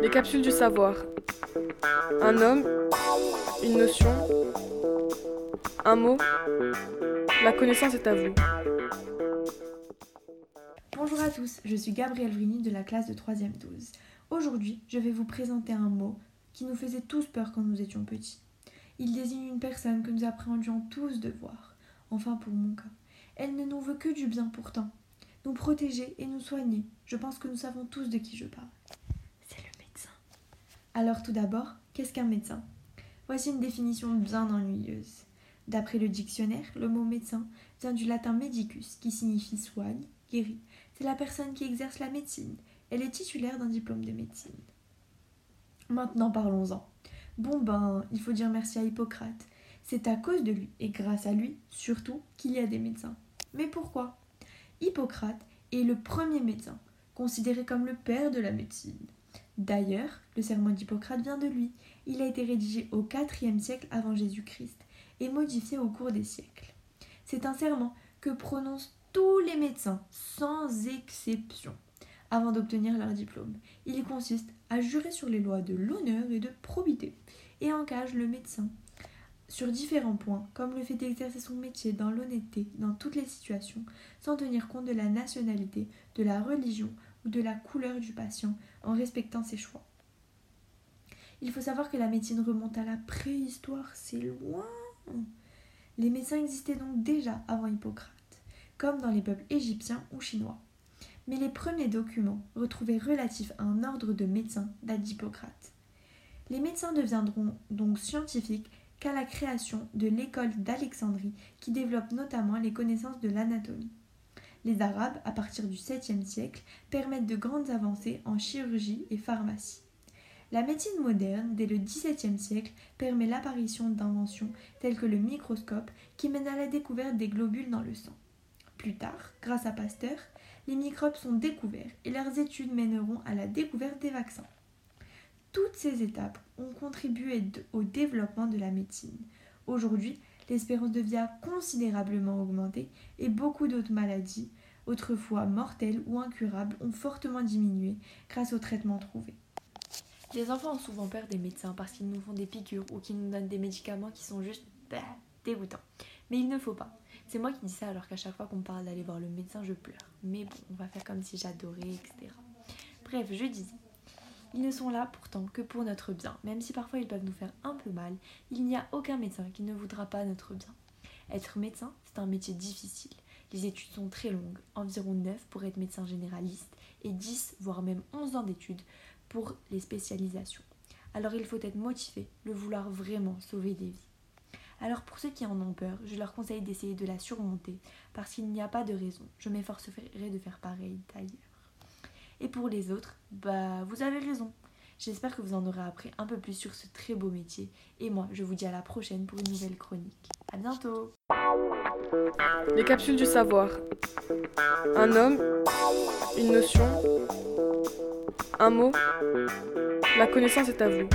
Les capsules du savoir. Un homme, une notion, un mot. La connaissance est à vous. Bonjour à tous, je suis Gabrielle Vrini de la classe de 3e 12. Aujourd'hui, je vais vous présenter un mot qui nous faisait tous peur quand nous étions petits. Il désigne une personne que nous appréhendions tous de voir. Enfin pour mon cas. Elle ne nous veut que du bien pourtant. Nous protéger et nous soigner. Je pense que nous savons tous de qui je parle. Alors tout d'abord, qu'est-ce qu'un médecin? Voici une définition bien ennuyeuse. D'après le dictionnaire, le mot médecin vient du latin medicus, qui signifie soigne, guérit. C'est la personne qui exerce la médecine. Elle est titulaire d'un diplôme de médecine. Maintenant parlons-en. Bon ben, il faut dire merci à Hippocrate. C'est à cause de lui, et grâce à lui, surtout, qu'il y a des médecins. Mais pourquoi? Hippocrate est le premier médecin, considéré comme le père de la médecine. D'ailleurs, le serment d'Hippocrate vient de lui. Il a été rédigé au IVe siècle avant Jésus-Christ et modifié au cours des siècles. C'est un serment que prononcent tous les médecins, sans exception, avant d'obtenir leur diplôme. Il consiste à jurer sur les lois de l'honneur et de probité et engage le médecin sur différents points, comme le fait d'exercer son métier dans l'honnêteté dans toutes les situations, sans tenir compte de la nationalité, de la religion ou de la couleur du patient, en respectant ses choix. Il faut savoir que la médecine remonte à la préhistoire, c'est loin. Les médecins existaient donc déjà avant Hippocrate, comme dans les peuples égyptiens ou chinois. Mais les premiers documents retrouvés relatifs à un ordre de médecins datent d'Hippocrate. Les médecins deviendront donc scientifiques qu'à la création de l'école d'Alexandrie qui développe notamment les connaissances de l'anatomie. Les Arabes, à partir du 7e siècle, permettent de grandes avancées en chirurgie et pharmacie. La médecine moderne, dès le XVIIe siècle, permet l'apparition d'inventions telles que le microscope qui mène à la découverte des globules dans le sang. Plus tard, grâce à Pasteur, les microbes sont découverts et leurs études mèneront à la découverte des vaccins. Toutes ces étapes ont contribué au développement de la médecine. Aujourd'hui, l'espérance de vie a considérablement augmenté et beaucoup d'autres maladies, autrefois mortelles ou incurables, ont fortement diminué grâce aux traitements trouvés. Les enfants ont souvent peur des médecins parce qu'ils nous font des piqûres ou qu'ils nous donnent des médicaments qui sont juste bah, dégoûtants. Mais il ne faut pas. C'est moi qui dis ça alors qu'à chaque fois qu'on me parle d'aller voir le médecin, je pleure. Mais bon, on va faire comme si j'adorais, etc. Bref, je disais. Ils ne sont là pourtant que pour notre bien. Même si parfois ils peuvent nous faire un peu mal, il n'y a aucun médecin qui ne voudra pas notre bien. Être médecin, c'est un métier difficile. Les études sont très longues, environ 9 pour être médecin généraliste et 10 voire même 11 ans d'études pour les spécialisations. Alors il faut être motivé, le vouloir vraiment sauver des vies. Alors pour ceux qui en ont peur, je leur conseille d'essayer de la surmonter parce qu'il n'y a pas de raison. Je m'efforcerai de faire pareil d'ailleurs. Et pour les autres, bah vous avez raison. J'espère que vous en aurez appris un peu plus sur ce très beau métier. Et moi, je vous dis à la prochaine pour une nouvelle chronique. À bientôt Les capsules du savoir. Un homme, une notion, un mot. La connaissance est à vous.